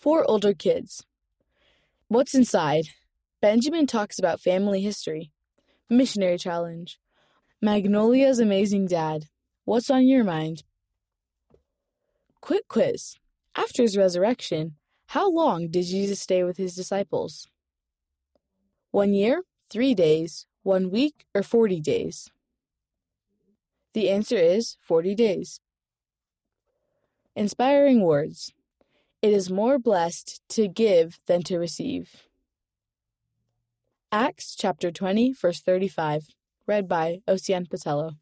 For older kids. What's inside? Benjamin talks about family history. Missionary challenge. Magnolia's amazing dad. What's on your mind? Quick quiz. After his resurrection, how long did Jesus stay with his disciples? One year, three days, one week, or 40 days? The answer is 40 days. Inspiring words. It is more blessed to give than to receive. Acts chapter 20, verse 35, read by Ocean Patello.